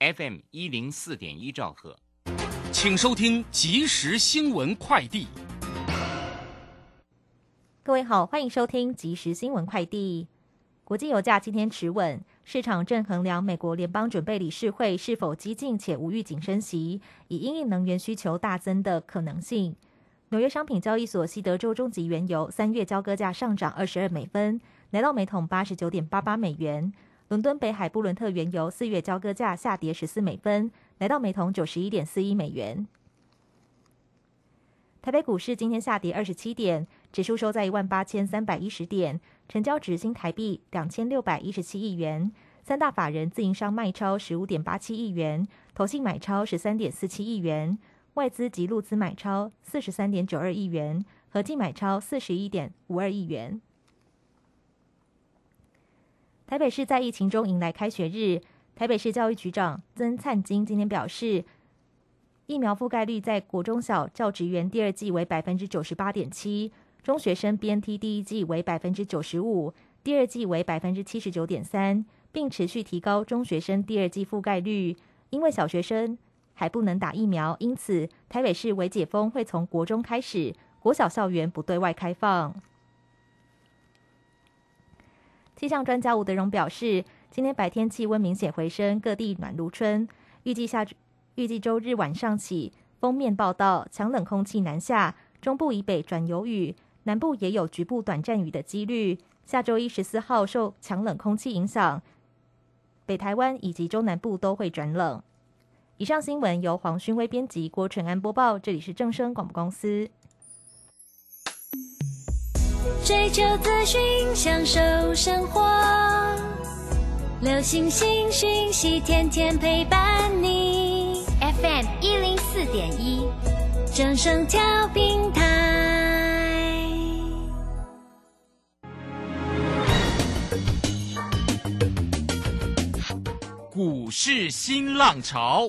FM 一零四点一兆赫，请收听即时新闻快递。各位好，欢迎收听即时新闻快递。国际油价今天持稳，市场正衡量美国联邦准备理事会是否激进且无预警升息，以因应能源需求大增的可能性。纽约商品交易所西德州中级原油三月交割价上涨二十二美分，来到每桶八十九点八八美元。伦敦北海布伦特原油四月交割价下跌十四美分，来到每桶九十一点四一美元。台北股市今天下跌二十七点，指数收在一万八千三百一十点，成交值新台币两千六百一十七亿元。三大法人自营商卖超十五点八七亿元，投信买超十三点四七亿元，外资及路资买超四十三点九二亿元，合计买超四十一点五二亿元。台北市在疫情中迎来开学日，台北市教育局长曾灿金今天表示，疫苗覆盖率在国中小教职员第二季为百分之九十八点七，中学生 BNT 第一季为百分之九十五，第二季为百分之七十九点三，并持续提高中学生第二季覆盖率。因为小学生还不能打疫苗，因此台北市为解封会从国中开始，国小校园不对外开放。气象专家吴德荣表示，今天白天气温明显回升，各地暖如春。预计下预计周日晚上起，封面报道强冷空气南下，中部以北转有雨，南部也有局部短暂雨的几率。下周一十四号受强冷空气影响，北台湾以及中南部都会转冷。以上新闻由黄勋威编辑，郭纯安播报。这里是正声广播公司。追求资讯，享受生活。流星星讯息，天天陪伴你。FM 一零四点一，正声调平台。股市新浪潮。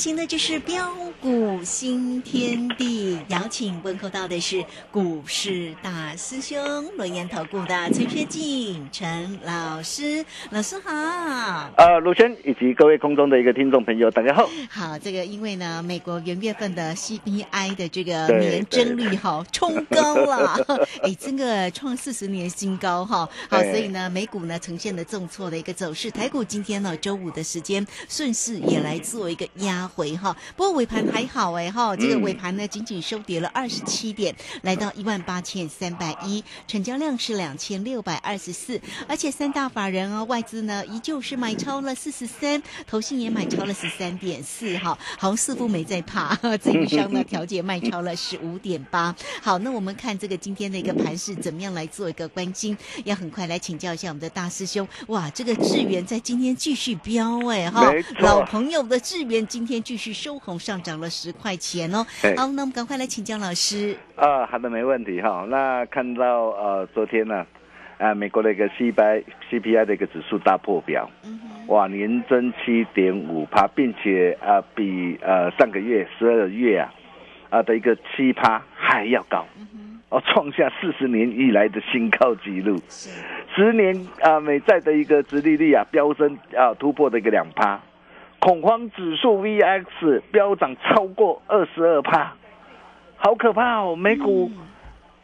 行的就是标股新天地，邀请问候到的是股市大师兄轮研投顾的陈学进陈老师，老师好。呃，鲁轩以及各位空中的一个听众朋友，大家好。好，这个因为呢，美国元月份的 CPI 的这个年增率哈冲高了，哎，这个创四十年新高哈。好，所以呢，美股呢呈现了重挫的一个走势，台股今天呢周五的时间顺势也来做一个压回哈。不过尾盘呢还好哎哈，这个尾盘呢仅仅收跌了二十七点，来到一万八千三百一，成交量是两千六百二十四，而且三大法人啊外资呢依旧是买超了四十三，投信也买超了十三点四哈，好像似乎没在怕，自营商呢调节卖超了十五点八。好，那我们看这个今天的一个盘势怎么样来做一个关心，要很快来请教一下我们的大师兄，哇，这个智源在今天继续飙哎哈老朋友的智源今天继续收红上涨了十块钱哦。好，那我们赶快来请教老师。啊，好的，没问题哈。那看到呃，昨天呢，啊，美国的一个 CPI CPI 的一个指数大破表，哇，年增七点五趴，并且啊，比呃上个月十二月啊啊的一个七趴还要高，哦，创下四十年以来的新高纪录。十年啊美债的一个殖利率啊飙升啊突破的一个两趴，恐慌指数 VX 飙涨超过二十二趴。好可怕哦！美股、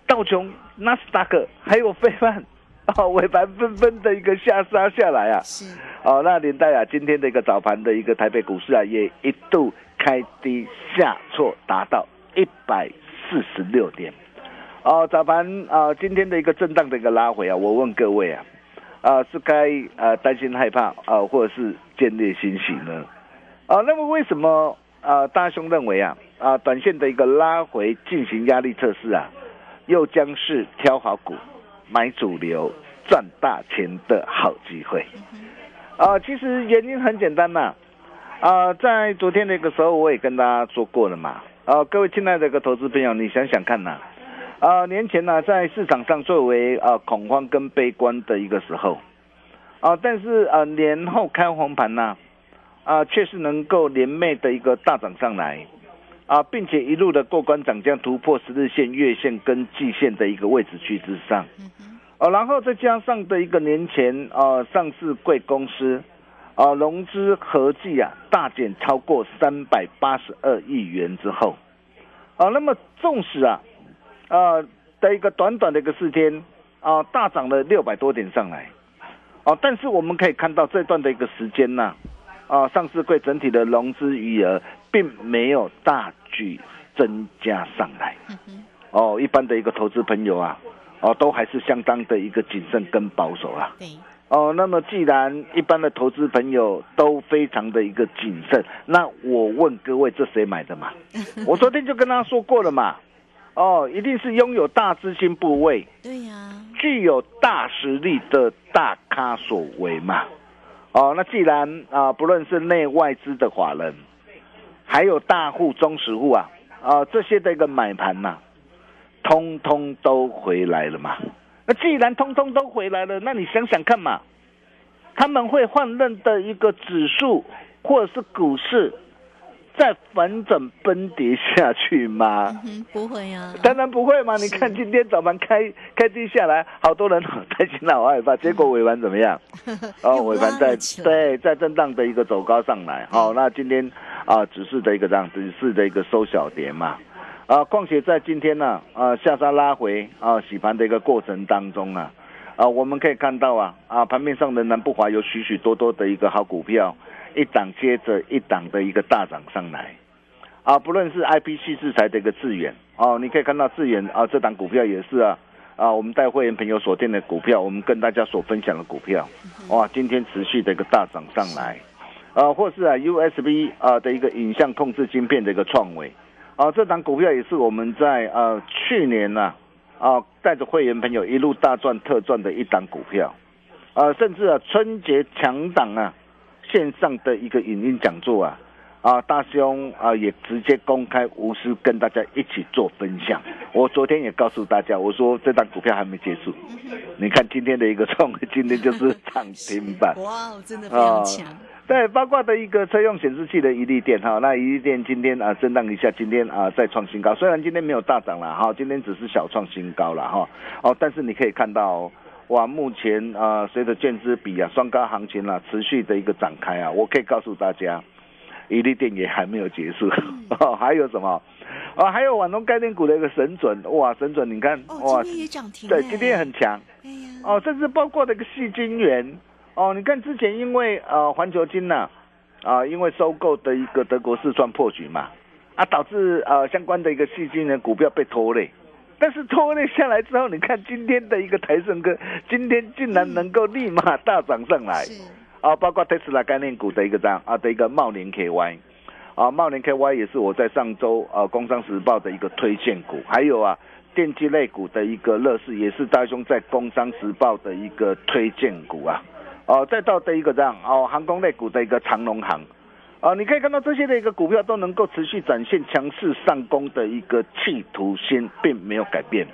道琼、纳斯达克还有费曼，哦，尾盘纷纷的一个下杀下来啊！是，哦，那连带啊，今天的一个早盘的一个台北股市啊，也一度开低下挫，达到一百四十六点。哦，早盘啊，今天的一个震荡的一个拉回啊，我问各位啊，啊，是该呃担心害怕啊，或者是建立欣喜呢？啊，那么为什么啊大兄认为啊啊短线的一个拉回进行压力测试啊，又将是挑好股、买主流、赚大钱的好机会？啊，其实原因很简单呐、啊，在昨天那个时候我也跟大家说过了嘛。啊，各位亲爱的一个投资朋友，你想想看呐、啊，年前呢、在市场上作为啊恐慌跟悲观的一个时候，啊，但是啊年后开红盘呐、啊，却是能够连袂的一个大涨上来，啊，并且一路的过关涨将，突破十日线、月线跟季线的一个位置区之上，哦、然后再加上的一个年前啊上市贵公司。啊，融资合计啊大减超过三百八十二亿元之后，啊，那么纵使啊，啊的一个短短的一个四天啊大涨了六百多点上来，啊，但是我们可以看到这段的一个时间呢、啊，上市柜整体的融资余额并没有大举增加上来，哦，一般的一个投资朋友啊，哦，都还是相当的一个谨慎跟保守啊。对，哦，那么既然一般的投资朋友都非常的一个谨慎，那我问各位，这谁买的嘛？我昨天就跟他说过了嘛。哦，一定是拥有大资金部位、对呀、具有大实力的大咖所为嘛。哦，那既然啊、不论是内外资的法人，还有大户、中实户啊，啊、这些的一个买盘呐、通通都回来了嘛。那既然通通都回来了，那你想想看嘛，他们会换任的一个指数或者是股市，再反转崩跌下去吗？嗯，不会啊，当然不会嘛！你看今天早盘开开低下来，好多人好担心了，好害怕。结果尾盘怎么样？哦，尾盘在对在震荡的一个走高上来。好、那今天啊，只是的一个这样，指数的一个收小跌嘛。啊，况且在今天呢，啊下杀拉回啊洗盘的一个过程当中啊，啊我们可以看到啊啊盘面上仍然不乏有许许多多的一个好股票，一档接着一档的一个大涨上来。啊，不论是 IPC 制裁的一个致远哦，你可以看到致远啊，这档股票也是啊啊，我们带会员朋友锁定的股票，我们跟大家所分享的股票，哇，今天持续的一个大涨上来，啊，或是啊 USB 啊的一个影像控制晶片的一个创维，啊，这档股票也是我们在啊去年呐啊带着会员朋友一路大赚特赚的一档股票，啊，甚至啊春节强档啊线上的一个影音讲座啊。啊，大兄啊，也直接公开无私跟大家一起做分享。我昨天也告诉大家，我说这档股票还没结束。你看今天的一个创，今天就是涨停板。哇，真的非常强，对，包括的一个车用显示器的一利电哈，那一利电今天啊震荡一下，今天啊再创新高，虽然今天没有大涨了哈，今天只是小创新高了哈，哦，但是你可以看到、哦。哇，目前啊，随着券资比啊，双高行情啊，持续的一个展开啊，我可以告诉大家，伊利电也还没有结束，哦，还有什么？啊，还有网通概念股的一个神准，哇，神准你看，哦，哇今，天也涨停，对，今天也，很强，哎呀，哦，甚至包括那个细晶圆，哦，你看之前因为呃环球金呐、啊，因为收购的一个德国四川破局嘛，啊，导致呃相关的一个细菌的股票被拖累。但是拖累下来之后，你看今天的一个台盛哥，今天竟然能够立马大涨上来。是啊，包括特斯拉概念股的一个涨啊的一个茂林 KY，啊茂林 KY 也是我在上周啊《工商时报》的一个推荐股，还有啊电机类股的一个乐视也是大兄在《工商时报》的一个推荐股啊，哦、再到的一个这样哦航空类股的一个长龙航。啊，你可以看到这些的一个股票都能够持续展现强势上攻的一个企图心，并没有改变。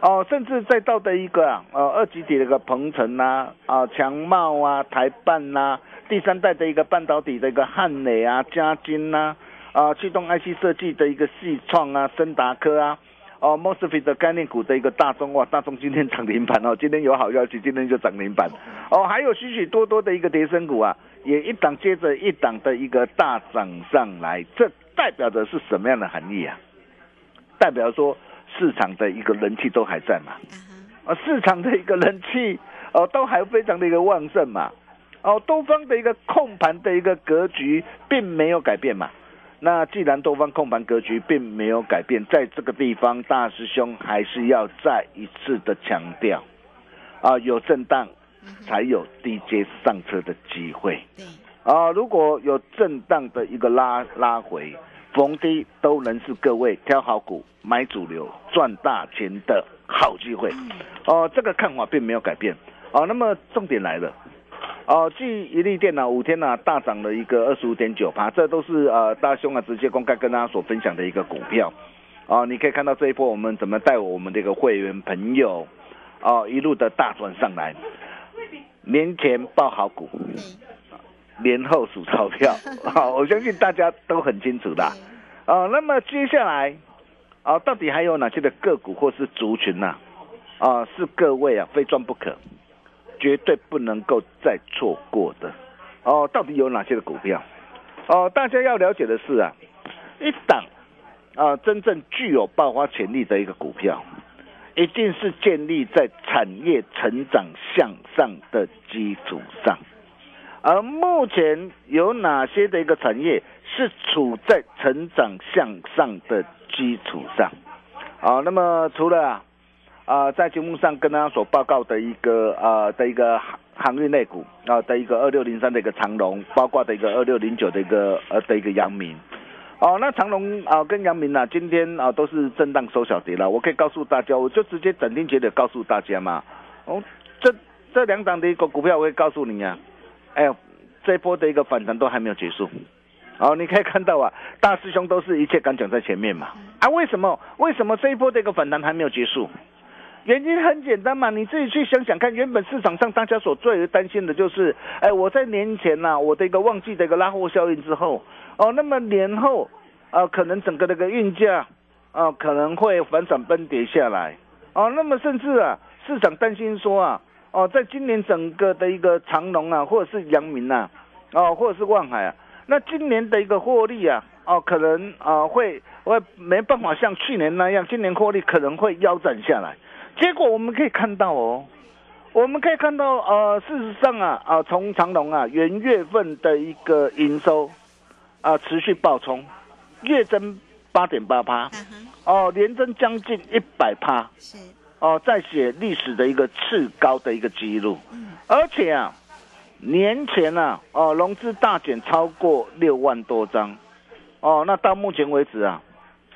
哦，甚至再到的一个啊，呃，二级体的一个鹏程呐，啊，强茂啊，台办呐、第三代的一个半导体的一个汉磊啊，嘉金呐、啊，驱动 IC 设计的一个系创啊，森达科啊，哦 m o s f e t 的概念股的一个大中哇，大中今天涨停板哦，今天有好消息，今天就涨停板哦，还有许许多多的一个叠升股啊，也一档接着一档的一个大涨上来，这代表着是什么样的含义啊？代表说市场的一个人气都还在嘛？啊市场的一个人气哦，都还非常的一个旺盛嘛。哦，多方的一个控盘的一个格局并没有改变嘛。那既然多方控盘格局并没有改变，在这个地方，大师兄还是要再一次的强调，啊，有震荡才有低阶上车的机会。对，啊，如果有震荡的一个拉拉回，逢低都能是各位挑好股、买主流、赚大钱的好机会。哦、这个看法并没有改变。哦、那么重点来了。哦，继一利电脑五天呢、大涨了一个二十五点九八，这都是呃大兄啊直接公开跟大家所分享的一个股票。哦，你可以看到这一波我们怎么带我们这个会员朋友，哦一路的大赚上来，年前报好股，年后数钞票，好、我相信大家都很清楚的。啊、那么接下来啊、到底还有哪些的个股或是族群呢、啊？是各位啊非赚不可，绝对不能够再错过的。哦，到底有哪些的股票？哦，大家要了解的是啊，一档啊真正具有爆发潜力的一个股票，一定是建立在产业成长向上的基础上。而目前有哪些的一个产业是处在成长向上的基础上？啊，那么除了啊、在节目上跟大家所报告的一个呃的一个航航运类股啊的一个二六零三的一个长龙，包括的一个二六零九的一个呃的一个阳明。哦，那长隆啊跟阳明啊，今天啊都是震荡收小跌了。我可以告诉大家，我就直接斩钉截铁告诉大家嘛。哦，这这两档的一个股票，我会告诉你啊。哎呦，这一波的一个反弹都还没有结束。哦，你可以看到啊，大师兄都是一切敢讲在前面嘛。啊，为什么？为什么这一波的一个反弹还没有结束？原因很简单嘛，你自己去想想看，原本市场上大家所最为担心的就是，哎，我在年前呐、我的一个旺季的一个拉货效应之后，哦，那么年后，啊、可能整个的一个运价，啊、可能会反转崩跌下来，哦，那么甚至啊，市场担心说啊，哦，在今年整个的一个长隆啊，或者是阳明啊，哦，或者是万海啊，那今年的一个获利啊，哦，可能啊会会没办法像去年那样，今年获利可能会腰斩下来。结果我们可以看到哦，我们可以看到呃，事实上啊啊，从长隆啊元月份的一个营收啊持续暴冲，月增八点八趴哦，连增将近一百趴是，哦，在写历史的一个次高的一个记录，而且啊，年前啊哦融资大减超过六万多张，哦，那到目前为止啊。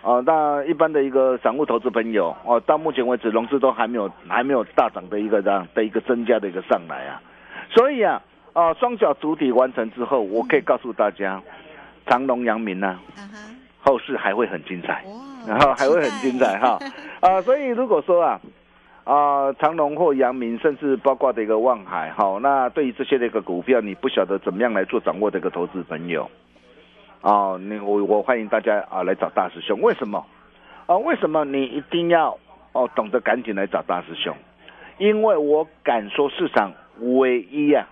哦，那一般的一个散户投资朋友，哦，到目前为止融资都还没有还没有大涨的一个这样的一个增加的一个上来啊，所以啊，哦，双脚主体完成之后，我可以告诉大家，长隆、阳明呢、后市还会很精彩，然后还会很精彩哈，啊，所以如果说啊。啊，长隆或阳明，甚至包括的一个望海，好，那对于这些的一个股票，你不晓得怎么样来做掌握的一个投资朋友，哦，你我我欢迎大家啊来找大师兄，为什么？啊，为什么你一定要哦懂得赶紧来找大师兄？因为我敢说市场唯一啊，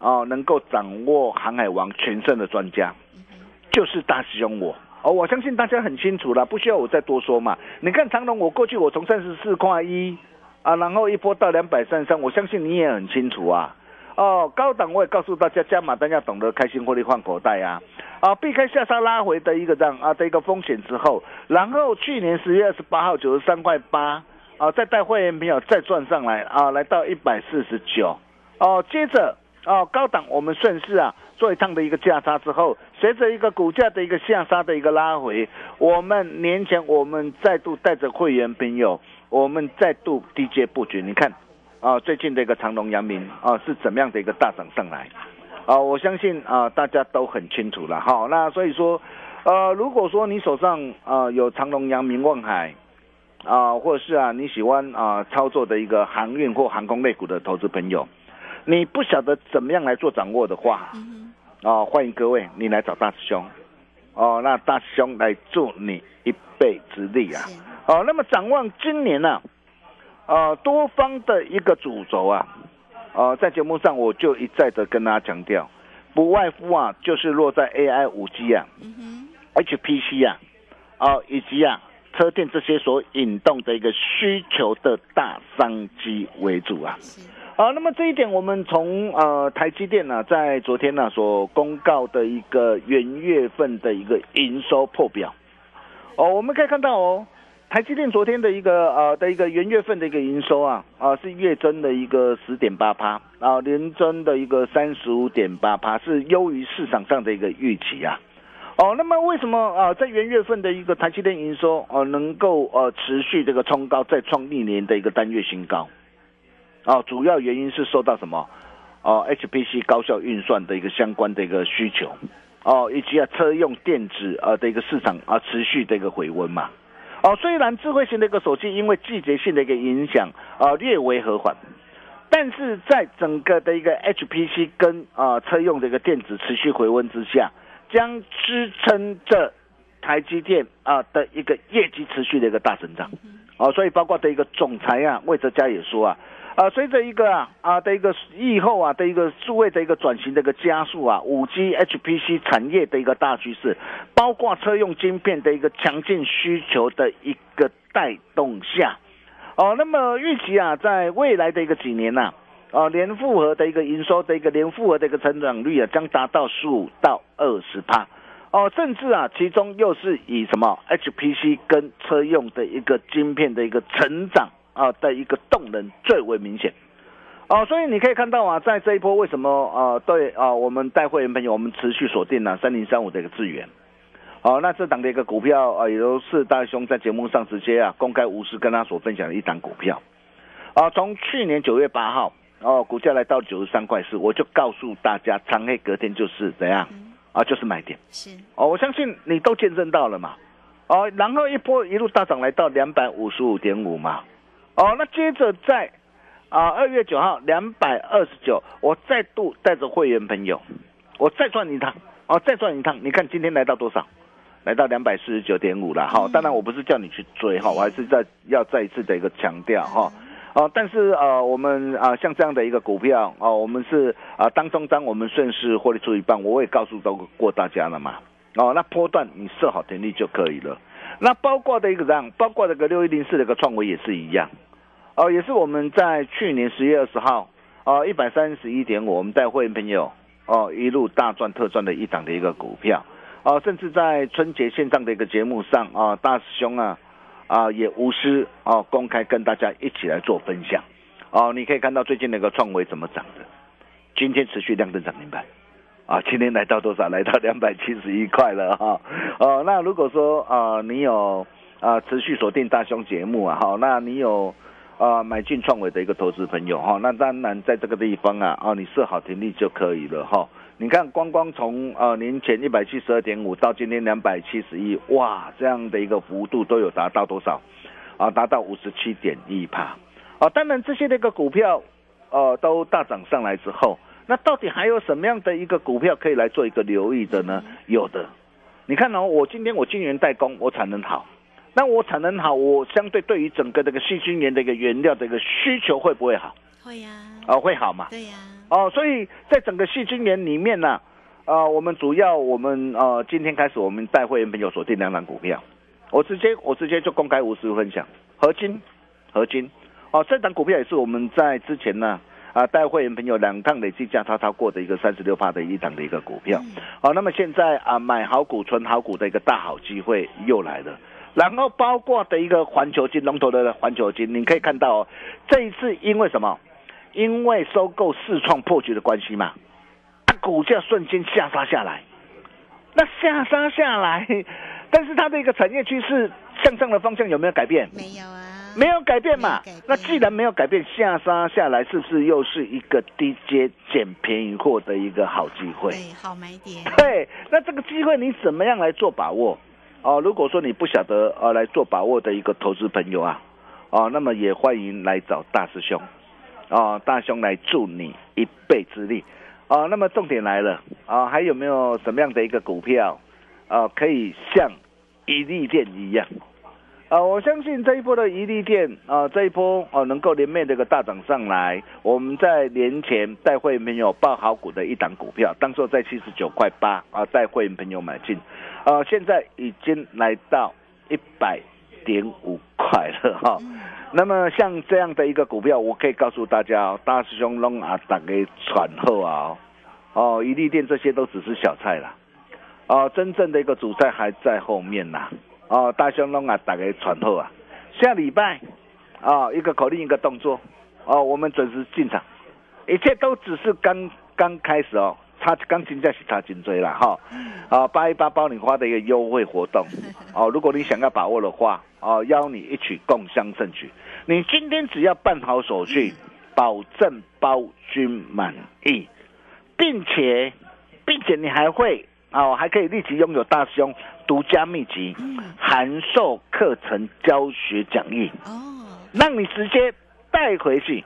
哦能够掌握航海王全胜的专家，就是大师兄我。哦，我相信大家很清楚了，不需要我再多说嘛。你看长隆，我过去我从三十四块一啊，然后一波到两百三三，我相信你也很清楚啊。哦，高档我也告诉大家，加码单要懂得开心获利换口袋啊。啊，避开下杀拉回的一个这样啊的一个风险之后，然后去年十月二十八号九十三块八啊，再带会员朋友再赚上来啊，来到一百四十九哦，接着哦高档我们顺势啊做一趟的一个价差之后，随着一个股价的一个下杀的一个拉回，我们年前我们再度带着会员朋友，我们再度低阶布局，你看啊最近的一个长隆、阳明啊是怎么样的一个大涨上来？啊，我相信啊，大家都很清楚了好。那所以说，呃，如果说你手上啊有长隆、阳明、望海啊，或者是啊你喜欢啊操作的一个航运或航空类股的投资朋友，你不晓得怎么样来做掌握的话，啊，欢迎各位你来找大师兄哦，那大师兄来助你一臂之力啊。哦，那么展望今年呢，呃，多方的一个主轴啊。呃，在节目上我就一再的跟大家强调，不外乎啊，就是落在 AI、五 G 啊、HPC 啊，哦，以及啊车电这些所引动的一个需求的大商机为主啊。好，那么这一点我们从呃台积电呢，在昨天呢所公告的一个元月份的一个营收破表，哦，我们可以看到哦。台积电昨天的一个呃的一个元月份的一个营收啊啊是月增的一个十点八趴啊，年增的一个三十五点八趴，是优于市场上的一个预期啊。哦，那么为什么啊在元月份的一个台积电营收呃能够呃持续这个冲高，再创历年的一个单月新高？啊，主要原因是受到什么？哦，HPC 高效运算的一个相关的一个需求哦，以及啊车用电子啊的一个市场啊持续的一个回温嘛。哦，虽然智慧型的一个手机因为季节性的一个影响，啊略微和缓，但是在整个的一个 HPC 跟啊车用的一个电子持续回温之下，将支撑着台积电啊的一个业绩持续的一个大增长。哦，所以包括的一个总裁啊魏哲嘉也说啊。啊，随着一个啊啊的一个疫后啊的一个数位的一个转型的一个加速啊，五 G HPC 产业的一个大趋势，包括车用晶片的一个强劲需求的一个带动下，哦，那么预期啊，在未来的一个几年呐，啊，年复合的一个营收的一个年复合的一个成长率啊，将达到十五到二十趴，哦，甚至啊，其中又是以什么 HPC 跟车用的一个晶片的一个成长。啊的一个动能最为明显，哦，所以你可以看到啊，在这一波为什么啊对啊我们带会员朋友我们持续锁定了三零三五的一个资源，哦，那这档的一个股票啊，也都是大兄在节目上直接啊公开无私跟他所分享的一档股票，啊，从去年九月八号哦，股价来到九十三块四，我就告诉大家长黑隔天就是怎样啊，就是买点，是。哦，我相信你都见证到了嘛，哦，然后一波一路大涨来到两百五十五点五嘛。哦，那接着在啊二月九号两百二十九，我再度带着会员朋友，我再赚一趟，哦，再赚一趟。你看今天来到多少？来到两百四十九点五了哈。当然我不是叫你去追哈，我还是在要再一次的一个强调哈。哦，但是呃我们啊像这样的一个股票哦，我们是啊当中当我们顺势获利出一半，我也告诉到过大家了嘛。哦，那波段你设好停利就可以了。那包括的一个这样，包括这个六一零四的一个创维也是一样。哦，也是我们在去年十月二十号，哦，一百三十一点五，我们带会员朋友哦一路大赚特赚的一档的一个股票，哦，甚至在春节线上的一个节目上啊，大师兄啊啊也无私哦公开跟大家一起来做分享，哦，你可以看到最近那个创维怎么涨的，今天持续亮灯涨停板，啊，今天来到多少？来到两百七十一块了哈，哦，那如果说啊你有啊持续锁定大兄节目啊，好，那你有。啊，买进创维的一个投资朋友哈，那当然在这个地方啊，啊，你设好停利就可以了哈。你看，光光从呃年前一百七十二点五到今天两百七十一，哇，这样的一个幅度都有达到多少？啊，达到五十七点一帕。啊，当然这些的一个股票，呃，都大涨上来之后，那到底还有什么样的一个股票可以来做一个留意的呢？有的，你看哦，我今天我晶圆代工，我产能好。那我产能好，我相对对于整个这个细菌源的一个原料的一个需求会不会好？会呀，哦，会好嘛？对呀，哦，所以在整个细菌源里面呢，啊，我们主要我们呃今天开始我们带会员朋友锁定两档股票，我直接我直接就公开无私分享合金，合金，哦，这档股票也是我们在之前呢啊，带会员朋友两趟累计价差超过的一个三十六帕的一档的一个股票。好，那么现在啊，买好股、存好股的一个大好机会又来了。然后包括的一个环球金龙头的环球金，你可以看到哦，这一次因为什么？因为收购四创破局的关系嘛，啊，股价瞬间下杀下来。那下杀下来，但是它的一个产业趋势向上的方向有没有改变？没有啊，没有改变嘛？那既然没有改变，下杀下来是不是又是一个低阶捡便宜货的一个好机会？对，好买点，对，那这个机会你怎么样来做把握？哦，如果说你不晓得呃来做把握的一个投资朋友啊，哦，那么也欢迎来找大师兄，哦，大兄来助你一臂之力。哦，那么重点来了啊、还有没有什么样的一个股票啊、可以像一利店一样？啊，我相信这一波的一利店啊，这一波哦、能够连面的一个大涨上来，我们在年前带会员朋友报好股的一档股票，当时在七十九块八啊，带会员朋友买进，啊，现在已经来到一百点五块了哈、那么像这样的一个股票，我可以告诉大家哦，大师兄弄啊，打给喘后啊，哦，一利店这些都只是小菜啦。哦，真正的一个主菜还在后面呐、哦，大兄弄啊，大概传后啊，下礼拜啊、一个口令一个动作，哦，我们准时进场，一切都只是刚刚开始哦，差刚金价是差颈椎了哈，啊，八一八包你花的一个优惠活动，哦，如果你想要把握的话，哦，邀你一起共襄盛举，你今天只要办好手续，保证包君满意，并且，并且你还会哦，还可以立即拥有大师兄独家秘籍，函授课程教学讲义，哦，让你直接带回去。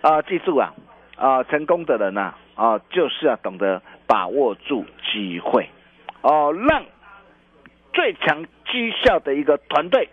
啊、记住啊，啊、成功的人呐、啊，就是要懂得把握住机会，哦、让最强绩效的一个团队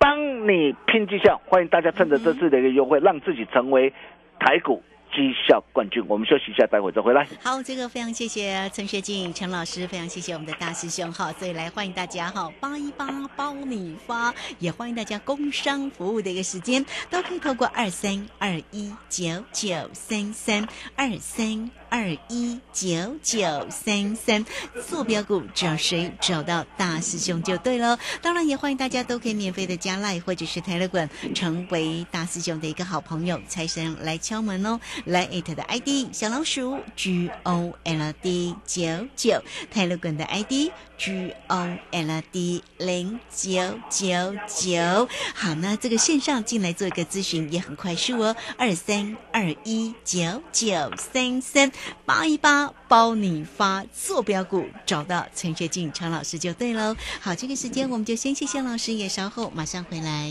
帮你拼绩效。欢迎大家趁着这次的一个优惠，让自己成为台股绩效冠军。我们休息一下，待会再回来。好，这个非常谢谢陈学静陈老师，非常谢谢我们的大师兄哈，所以来欢迎大家哈，八一八包你发，也欢迎大家工商服务的一个时间，都可以透过二三二一九九三三二三。二一九九三三坐标股找谁找到大师兄就对喽。当然也欢迎大家都可以免费的加赖或者是泰勒滚，成为大师兄的一个好朋友。财神来敲门哦，来 it 的 ID 小老鼠 G O L D 九九，泰勒滚的 ID G O L D 零九九九。好，那这个线上进来做一个咨询也很快速哦，二三二一九九三三八一八包你发，坐标股找到陈学静陈老师就对喽。好，这个时间我们就先谢谢老师，也稍后马上回来。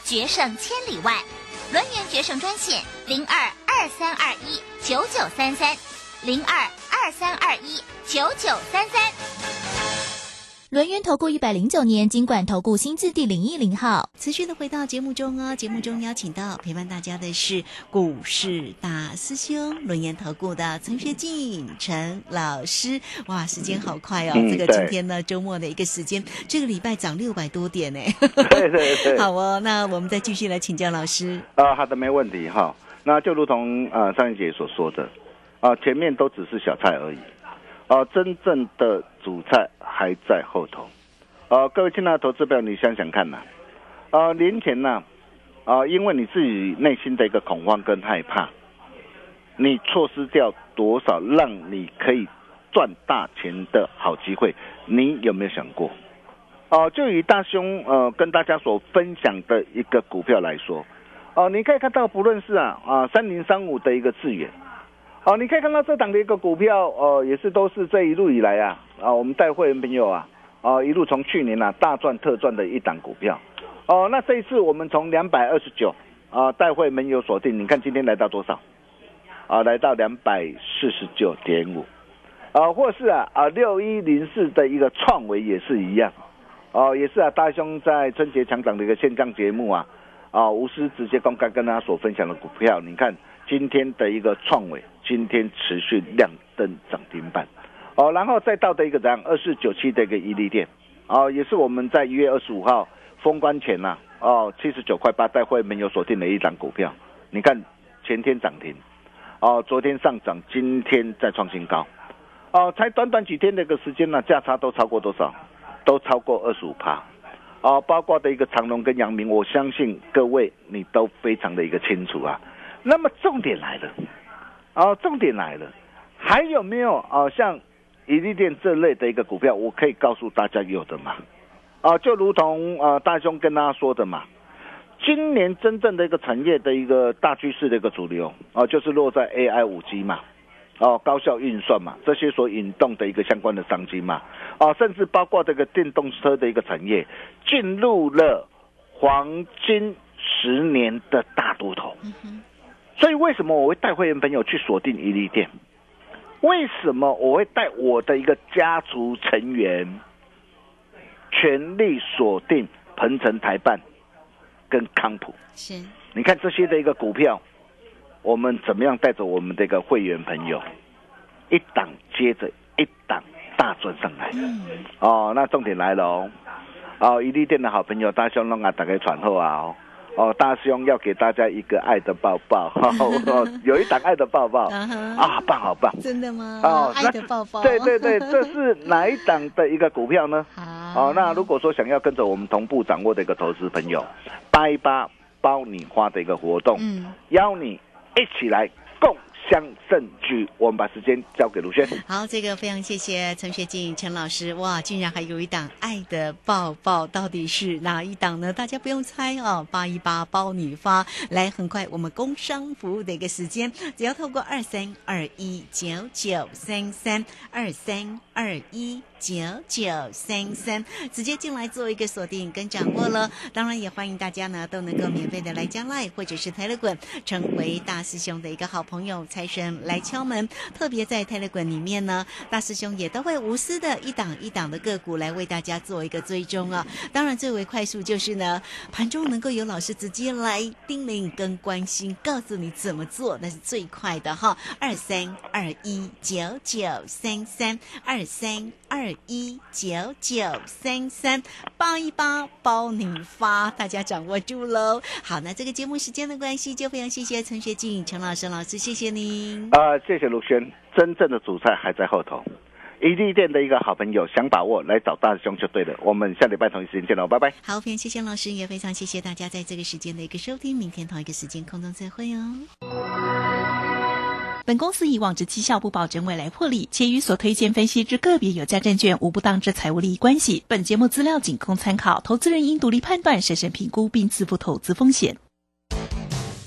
决胜千里外。轮源决胜专线零二二三二一九九三三零二二三二一九九三三。轮源投顾一百零九年金管投顾新字第零一零号。持续的回到节目中哦，节目中邀请到陪伴大家的是股市大师兄轮研投顾的陈学进陈老师。哇，时间好快哦！嗯这个今天呢，周末的一个时间，这个礼拜涨六百多点呢。对对对，好哦，那我们再继续来请教老师。啊，好的，没问题哈。那就如同呃上一节所说的，啊，前面都只是小菜而已，啊，真正的主菜还在后头。啊，各位亲爱的投资朋友，你想想看呐、啊，年前呢、啊，因为你自己内心的一个恐慌跟害怕，你错失掉多少让你可以赚大钱的好机会，你有没有想过？哦，就以大兄呃跟大家所分享的一个股票来说，哦，你可以看到不论是啊啊三零三五的一个智远，哦，你可以看到这档的一个股票，哦，也是都是这一路以来啊啊我们带会员朋友啊啊一路从去年啊大赚特赚的一档股票，哦，那这一次我们从两百二十九啊带会没有锁定，你看今天来到多少？啊，来到两百四十九点五，啊，或是啊啊六一零四的一个创维也是一样。哦，也是啊，大兄在春节强涨的一个线上节目啊，啊，无私直接公开跟大家所分享的股票，你看今天的一个创伟，今天持续亮灯涨停板，哦，然后再到的一个怎样？二四九七的一个伊利店，哦，也是我们在一月二十五号封关前呐，哦，七十九块八带会没有锁定的一张股票，你看前天涨停，哦，昨天上涨，今天再创新高，哦，才短短几天的一个时间呢，价差都超过多少？都超过二十五趴，啊，包括的一个长隆跟阳明，我相信各位你都非常的一个清楚啊。那么重点来了，啊，重点来了，还有没有啊？像宜利店这类的一个股票，我可以告诉大家有的嘛？啊，就如同啊大兄跟大家说的嘛，今年真正的一个产业的一个大趋势的一个主流啊，就是落在 AI 五 G 嘛。哦，高效运算嘛，这些所引动的一个相关的商机嘛，啊，甚至包括这个电动车的一个产业，进入了黄金十年的大多头。所以为什么我会带会员朋友去锁定伊利店？为什么我会带我的一个家族成员全力锁定鹏城台办跟康普？是，你看这些的一个股票。我们怎么样带着我们的一个会员朋友，一档接着一档大赚上来？哦，那重点来了哦！哦，伊利店的好朋友大兄弄啊，打开传后啊！哦，哦，大兄要给大家一个爱的抱抱，有一档爱的抱抱啊，棒好棒！真的吗？哦，爱的抱抱。对对对，这是哪一档的一个股票呢？哦，那如果说想要跟着我们同步掌握的一个投资朋友，八一八包你花的一个活动，嗯，邀你。一起来共襄盛举，我们把时间交给卢轩。好，这个非常谢谢陈学静陈老师。哇，竟然还有一档爱的抱抱，到底是哪一档呢？大家不用猜哦，八一八包你发。来，很快我们工商服务的一个时间，只要透过二三二一九九三三二三二一。九九三三，直接进来做一个锁定跟掌握了。当然也欢迎大家呢都能够免费的来加赖或者是泰勒滚，成为大师兄的一个好朋友。才财神来敲门，特别在泰勒滚里面呢，大师兄也都会无私的一档一档的个股来为大家做一个追踪啊。当然最为快速就是呢，盘中能够有老师直接来叮咛跟关心，告诉你怎么做，那是最快的哈。二三二一九九三三二三二。一九九三三包一包包你发，大家掌握住喽。好，那这个节目时间的关系，就非常谢谢陈学静陈老师老师，谢谢你您。啊，谢谢卢轩，真正的主菜还在后头。一利店的一个好朋友，想把握来找大师兄就对了。我们下礼拜同一时间见喽，拜拜。好，非常谢谢老师，也非常谢谢大家在这个时间的一个收听。明天同一个时间空中再会哦。本公司以往之绩效不保证未来获利，且与所推荐分析之个别有价证券无不当之财务利益关系。本节目资料仅供参考，投资人应独立判断、审慎评估并自负投资风险。